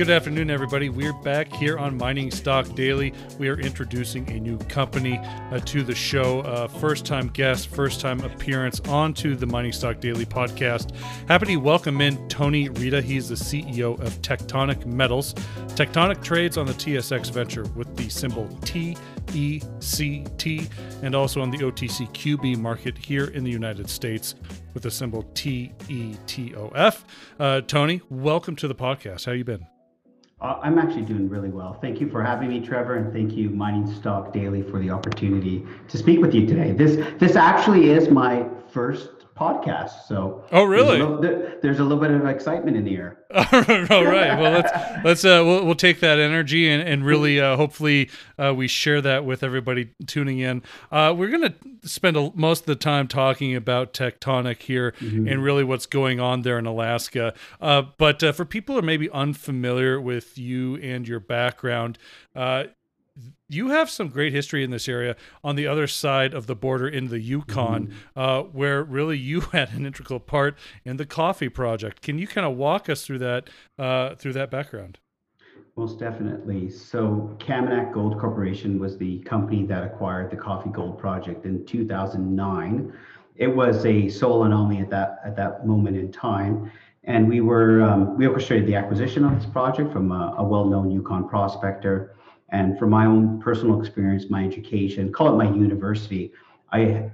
Good afternoon, everybody. We're back here on Mining Stock Daily. We are introducing a new company uh, to the show. Uh, first time guest, first time appearance onto the Mining Stock Daily podcast. Happy to welcome in Tony Reda. He's the CEO of Tectonic Metals. Tectonic trades on the TSX Venture with the symbol TECT and also on the OTCQB market here in the United States with the symbol TETOF. Uh, Tony, welcome to the podcast. How you been? Uh, I'm actually doing really well. Thank you for having me, Trevor, and thank you, Mining Stock Daily, for the opportunity to speak with you today. This this actually is my first podcast. So oh really? There's a little, there's a little bit of excitement in the air. All right. Well, let's let's uh, we'll, we'll take that energy and and really uh, hopefully uh, we share that with everybody tuning in. Uh, we're gonna spend a, most of the time talking about tectonic here mm-hmm. and really what's going on there in Alaska. Uh, but uh, for people who are maybe unfamiliar with you and your background, you have some great history in this area on the other side of the border in the Yukon, mm-hmm. uh, where really you had an integral part in the coffee project. Can you kind of walk us through that uh, through that background? Most definitely. So, Kaminak Gold Corporation was the company that acquired the Coffee Gold Project in 2009. It was a soil anomaly at that at that moment in time, and we were um, we orchestrated the acquisition of this project from a, a well-known Yukon prospector and from my own personal experience, my education, call it my university, I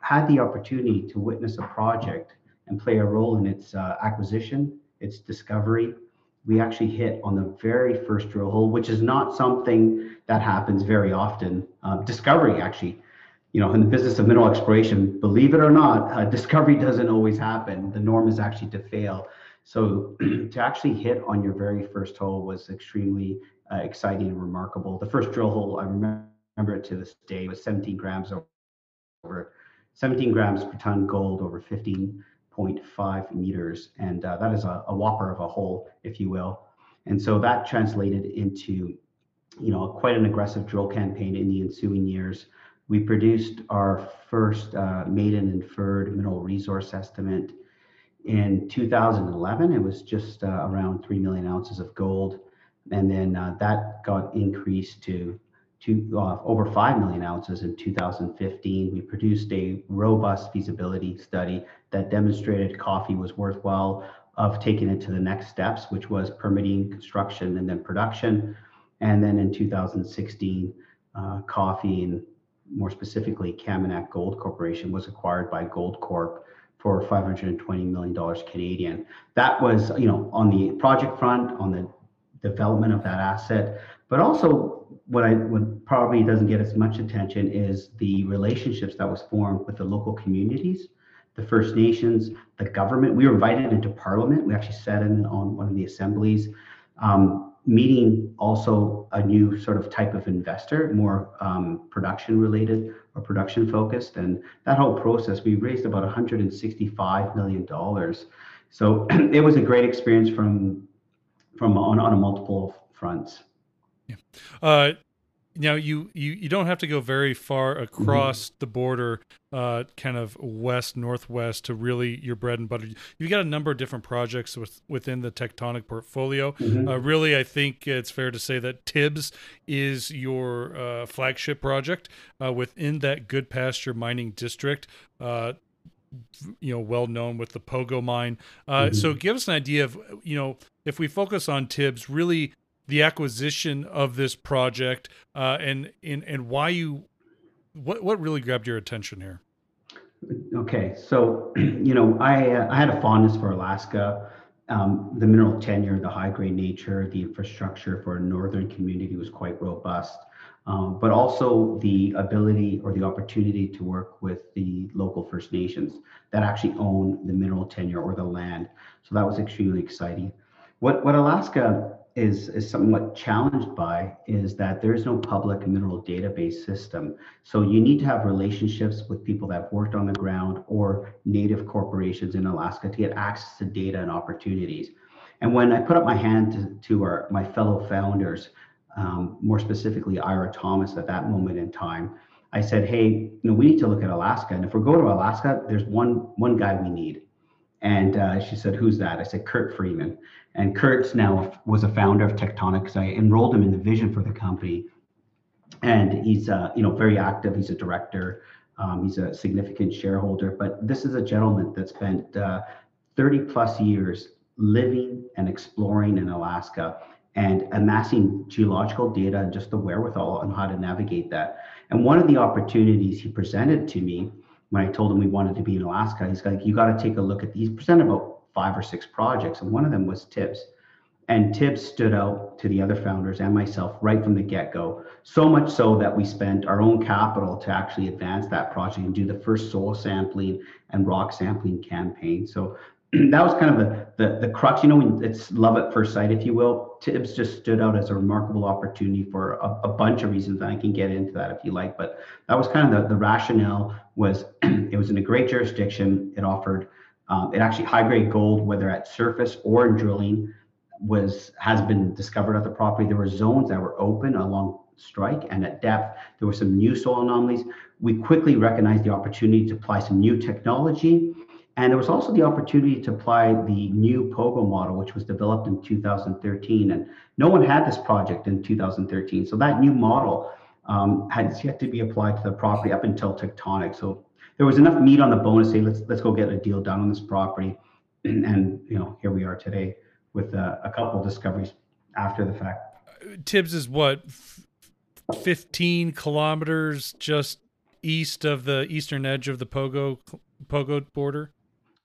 had the opportunity to witness a project and play a role in its uh, acquisition, its discovery. We actually hit on the very first drill hole, which is not something that happens very often. Uh, discovery, actually, you know, in the business of mineral exploration, believe it or not, uh, discovery doesn't always happen. The norm is actually to fail. So to actually hit on your very first hole was extremely uh, exciting and remarkable. The first drill hole, I remember it to this day, was 17 grams over 17 grams per ton gold over 15.5 meters, and uh, that is a, a, whopper of a hole, if you will. And so that translated into, you know, quite an aggressive drill campaign in the ensuing years. We produced our first uh, maiden inferred mineral resource estimate in 2011. It was just uh, around 3 million ounces of gold and then uh, that got increased to to uh, over 5 million ounces in 2015. We produced a robust feasibility study that demonstrated coffee was worthwhile of taking it to the next steps, which was permitting, construction, and then production. And then in 2016, uh, coffee and more specifically Kaminak Gold Corporation was acquired by Goldcorp for 520 million dollars Canadian. That was, you know, on the project front, on the development of that asset. But also, what I what probably doesn't get as much attention is the relationships that was formed with the local communities, the First Nations, the government. We were invited into Parliament. We actually sat in on one of the assemblies, um, meeting also a new sort of type of investor, more um, production related or production focused. And that whole process, we raised about 165 million dollars. So it was a great experience from from on, on a multiple fronts. Yeah. Uh, now you, you you don't have to go very far across mm-hmm. the border, uh, kind of west northwest to really your bread and butter. You've got a number of different projects with, within the Tectonic portfolio. Mm-hmm. Uh, really, I think it's fair to say that Tibbs is your uh, flagship project uh, within that Goodpaster mining district. Uh, you know well known with the pogo mine uh, mm-hmm. so give us an idea of you know if we focus on tibbs really the acquisition of this project uh, and, and and why you what what really grabbed your attention here okay so you know i uh, i had a fondness for alaska um, the mineral tenure the high grade nature the infrastructure for a northern community was quite robust um, but also the ability or the opportunity to work with the local First Nations that actually own the mineral tenure or the land. So that was extremely exciting. What, what Alaska is, is somewhat challenged by is that there is no public mineral database system. So you need to have relationships with people that have worked on the ground or native corporations in Alaska to get access to data and opportunities. And when I put up my hand to, to our, my fellow founders, um, more specifically Ira Thomas at that moment in time, I said, hey, you know, we need to look at Alaska. And if we're going to Alaska, there's one one guy we need. And uh, she said, "Who's that?" I said, "Kurt Freeman." And Kurt's now was a founder of Tectonic because I enrolled him in the vision for the company. And he's uh, you know very active. He's a director. Um, he's a significant shareholder. But this is a gentleman that spent uh, 30 plus years living and exploring in Alaska and amassing geological data and just the wherewithal on how to navigate that. And one of the opportunities he presented to me when I told him we wanted to be in Alaska, he's like, you got to take a look at these. Presented about five or six projects, and one of them was Tibbs. And Tibbs stood out to the other founders and myself right from the get go. So much so that we spent our own capital to actually advance that project and do the first soil sampling and rock sampling campaign. So that was kind of the, the, the crux, you know, it's love at first sight, if you will. Tibbs just stood out as a remarkable opportunity for a, a bunch of reasons. And I can get into that if you like, but that was kind of the, the rationale was it was in a great jurisdiction. It offered, um, it actually high grade gold, whether at surface or in drilling was, has been discovered at the property. There were zones that were open along strike and at depth. There were some new soil anomalies. We quickly recognized the opportunity to apply some new technology and there was also the opportunity to apply the new POGO model, which was developed in 2013. And no one had this project in 2013. So that new model um, has yet to be applied to the property up until tectonic. So there was enough meat on the bone to say, let's let's go get a deal done on this property. And, you know, here we are today with uh, a couple discoveries after the fact. Tibbs is what, 15 kilometers just east of the eastern edge of the Pogo Pogo border.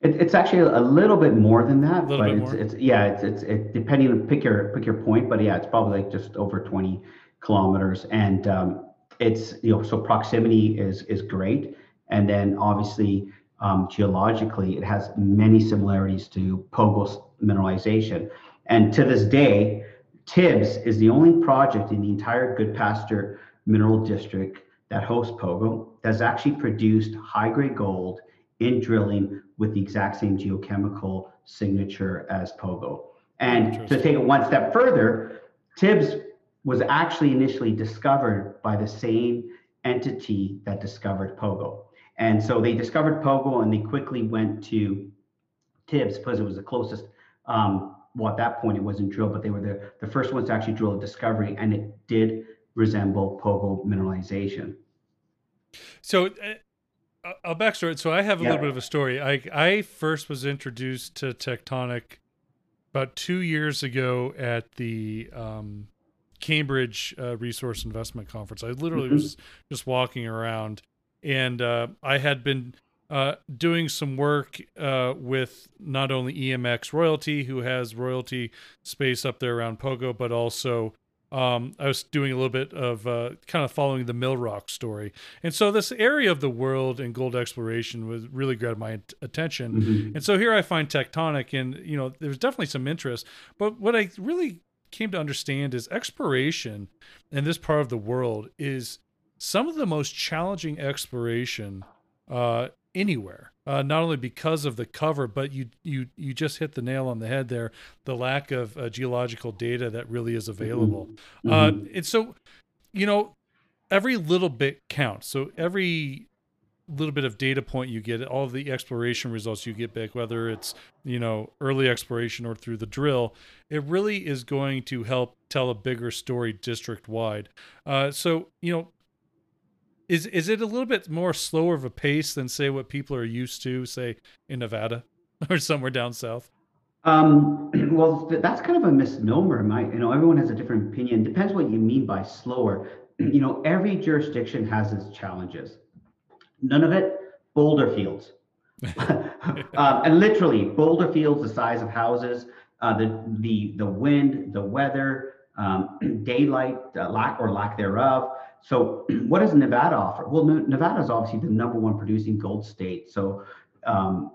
It, it's actually a little bit more than that, but it's, it's yeah, it's it's it, depending on pick your pick your point, but yeah, it's probably like just over 20 kilometers, and um, it's you know so proximity is is great, and then obviously um, geologically it has many similarities to Pogo's mineralization, and to this day, Tibbs is the only project in the entire Goodpaster Mineral District that hosts Pogo that's actually produced high grade gold in drilling with the exact same geochemical signature as Pogo. And to take it one step further, Tibbs was actually initially discovered by the same entity that discovered Pogo. And so they discovered Pogo and they quickly went to Tibbs because it was the closest. Um, well, at that point it wasn't drilled, but they were the, the first ones to actually drill a discovery, and it did resemble Pogo mineralization. So, uh, I'll backstory it. So I have a yeah. little bit of a story. I I first was introduced to Tectonic about two years ago at the um, Cambridge uh, Resource Investment Conference. I literally mm-hmm. was just walking around, and uh, I had been uh, doing some work uh, with not only EMX Royalty, who has royalty space up there around Pogo, but also um, I was doing a little bit of uh, kind of following the Millrock story. And so this area of the world and gold exploration was really grabbed my attention. Mm-hmm. And so here I find Tectonic, and, you know, there's definitely some interest. But what I really came to understand is exploration in this part of the world is some of the most challenging exploration uh, anywhere. Uh, not only because of the cover, but you you you just hit the nail on the head there. The lack of uh, geological data that really is available, mm-hmm. uh, mm-hmm. and so you know every little bit counts. So every little bit of data point you get, all the exploration results you get back, whether it's you know early exploration or through the drill, it really is going to help tell a bigger story district wide. Uh, so you know is is it a little bit more slower of a pace than say what people are used to, say in Nevada or somewhere down south? Um, well, that's kind of a misnomer. My, you know, everyone has a different opinion. Depends what you mean by slower. You know, every jurisdiction has its challenges. None of it boulder fields, um, and literally boulder fields the size of houses, uh, the the the wind, the weather, um, daylight, uh, lack or lack thereof. So what does Nevada offer? Well, Nevada is obviously the number one producing gold state. So, um,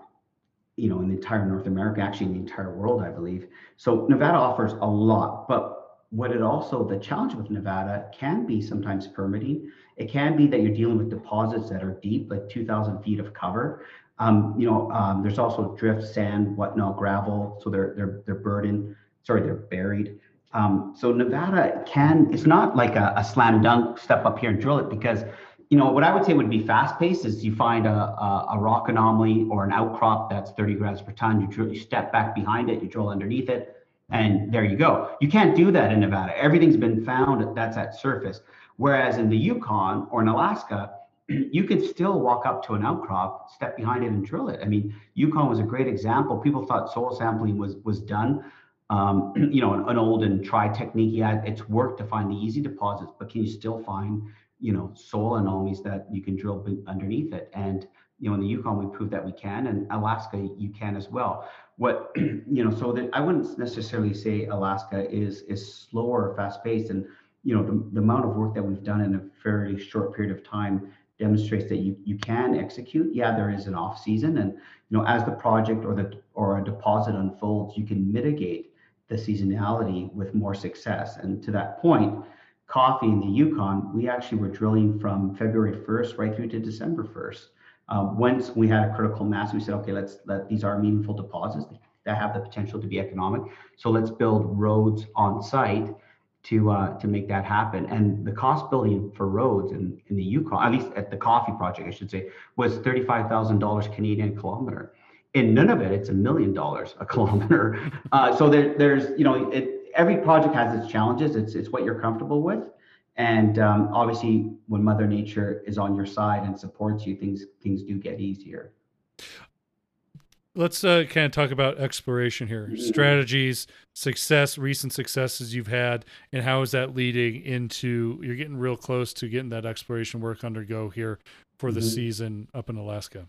you know, in the entire North America, actually in the entire world, I believe. So Nevada offers a lot, but what it also, the challenge with Nevada can be sometimes permitting. It can be that you're dealing with deposits that are deep, like 2,000 feet of cover. Um, you know, um, there's also drift, sand, whatnot, gravel. So they're they're they're burdened. Sorry, they're buried. Um, so Nevada can, it's not like a, a, slam dunk step up here and drill it because you know, what I would say would be fast paced is you find a, a, a, rock anomaly or an outcrop that's 30 grams per ton, you, drill, you step back behind it, you drill underneath it, and there you go. You can't do that in Nevada. Everything's been found that's at surface. Whereas in the Yukon or in Alaska, you could still walk up to an outcrop, step behind it, and drill it. I mean, Yukon was a great example. People thought soil sampling was was done. Um, you know, an, an, old and tried technique. Yeah, it's worked to find the easy deposits, but can you still find you know soil anomalies that you can drill underneath it? And you know, in the Yukon, we proved that we can, and Alaska, you can as well. What you know, so that I wouldn't necessarily say Alaska is is slower or fast paced, and you know, the, the amount of work that we've done in a fairly short period of time demonstrates that you you can execute. Yeah, there is an off season, and you know, as the project or the or a deposit unfolds, you can mitigate the seasonality with more success. And to that point, coffee in the Yukon, we actually were drilling from February 1st right through to December 1st. Um, once we had a critical mass, we said, okay, let's let these are meaningful deposits that have the potential to be economic. So let's build roads on site to uh, to make that happen. And the cost building for roads in, in the Yukon, at least at the coffee project, I should say, was thirty-five thousand dollars Canadian kilometer. In Nunavut, it's a million dollars a kilometer. Uh, so there, there's you know it, every project has its challenges. It's it's what you're comfortable with. And um, obviously, when Mother Nature is on your side and supports you, things things do get easier. Let's uh, kind of talk about exploration here, mm-hmm. strategies, success, recent successes you've had, and how is that leading into you're getting real close to getting that exploration work undergo here for the mm-hmm. season up in Alaska.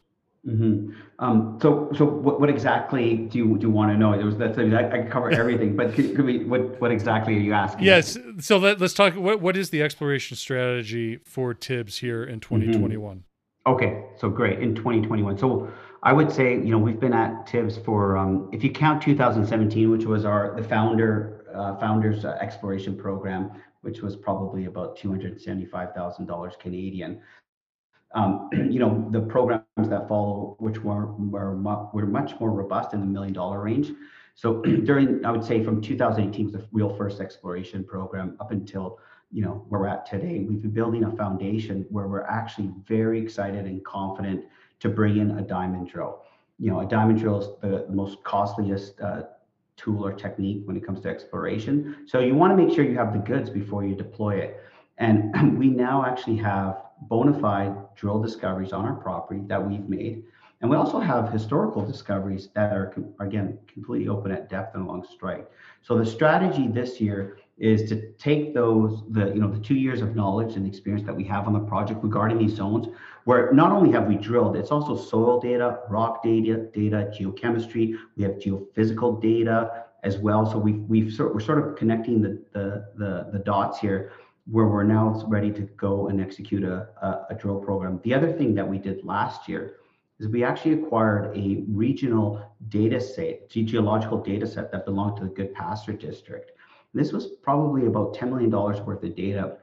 Mm-hmm. Um, so, so what, what exactly do you do you want to know? There was that's I, I cover everything, but could, could, we what what exactly are you asking? Yes. So let, us talk. What what is the exploration strategy for Tibbs here in 2021? Mm-hmm. Okay, so great in 2021. So I would say you know we've been at Tibbs for um, if you count 2017, which was our the founder uh, founders uh, exploration program, which was probably about 275 thousand dollars Canadian um, you know, the programs that follow, which were, were, were much more robust in the million dollar range. So during, I would say from 2018 was the real first exploration program up until, you know, where we're at today, we've been building a foundation where we're actually very excited and confident to bring in a diamond drill. You know, a diamond drill is the most costliest uh, tool or technique when it comes to exploration. So you want to make sure you have the goods before you deploy it. And we now actually have bona fide drill discoveries on our property that we've made. And we also have historical discoveries that are, again, completely open at depth and along strike. So the strategy this year is to take those, the, you know, the two years of knowledge and experience that we have on the project regarding these zones, where not only have we drilled, it's also soil data, rock data, data, geochemistry, we have geophysical data as well. So we've, we've sort, we're sort of connecting the, the, the, the dots here where we're now ready to go and execute a, a, a, drill program. The other thing that we did last year is we actually acquired a regional data set, geological data set that belonged to the Goodpaster district. This was probably about $10 million worth of data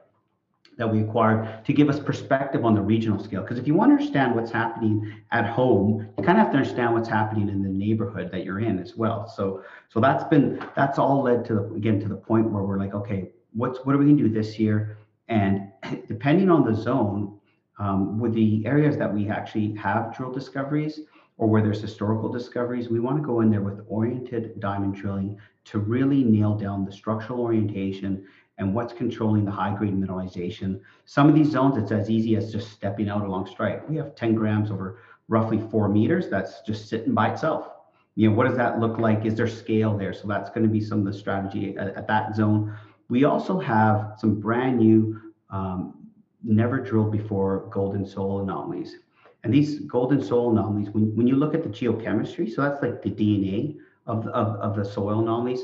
that we acquired to give us perspective on the regional scale. Because if you want to understand what's happening at home, you kind of have to understand what's happening in the neighborhood that you're in as well. So, so that's been that's all led to the, again to the point where we're like, okay, what's what are we going to do this year? And depending on the zone, um, with the areas that we actually have drill discoveries or where there's historical discoveries, we want to go in there with oriented diamond drilling to really nail down the structural orientation and what's controlling the high grade mineralization. Some of these zones, it's as easy as just stepping out along strike. We have 10 grams over roughly four meters. That's just sitting by itself. You know, what does that look like? Is there scale there? So that's going to be some of the strategy at, at that zone. We also have some brand new, um, never drilled before gold in soil anomalies. And these gold in soil anomalies, when, when you look at the geochemistry, so that's like the DNA of, of, of the soil anomalies,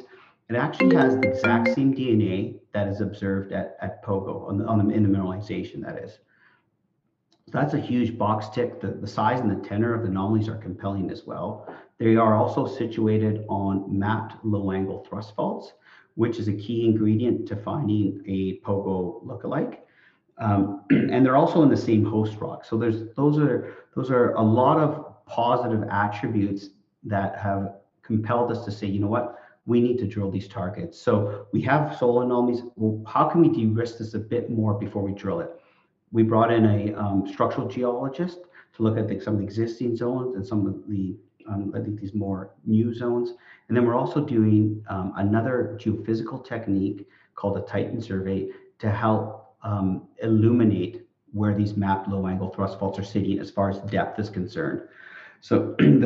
it actually has the exact same DNA that is observed at, at Pogo, on the, on the, in the mineralization, that is. So that's a huge box tick. The, the size and the tenor of the anomalies are compelling as well. They are also situated on mapped low angle thrust faults which is a key ingredient to finding a pogo lookalike. Um, and they're also in the same host rock. So there's those are those are a lot of positive attributes that have compelled us to say, you know what, we need to drill these targets. So we have soil anomalies. Well, how can we de-risk this a bit more before we drill it? we brought in a um, structural geologist to look at the, some of the existing zones and some of the, um, I think these more new zones. And then we're also doing um, another geophysical technique called a Titan survey to help um, illuminate where these mapped low angle thrust faults are sitting as far as depth is concerned. So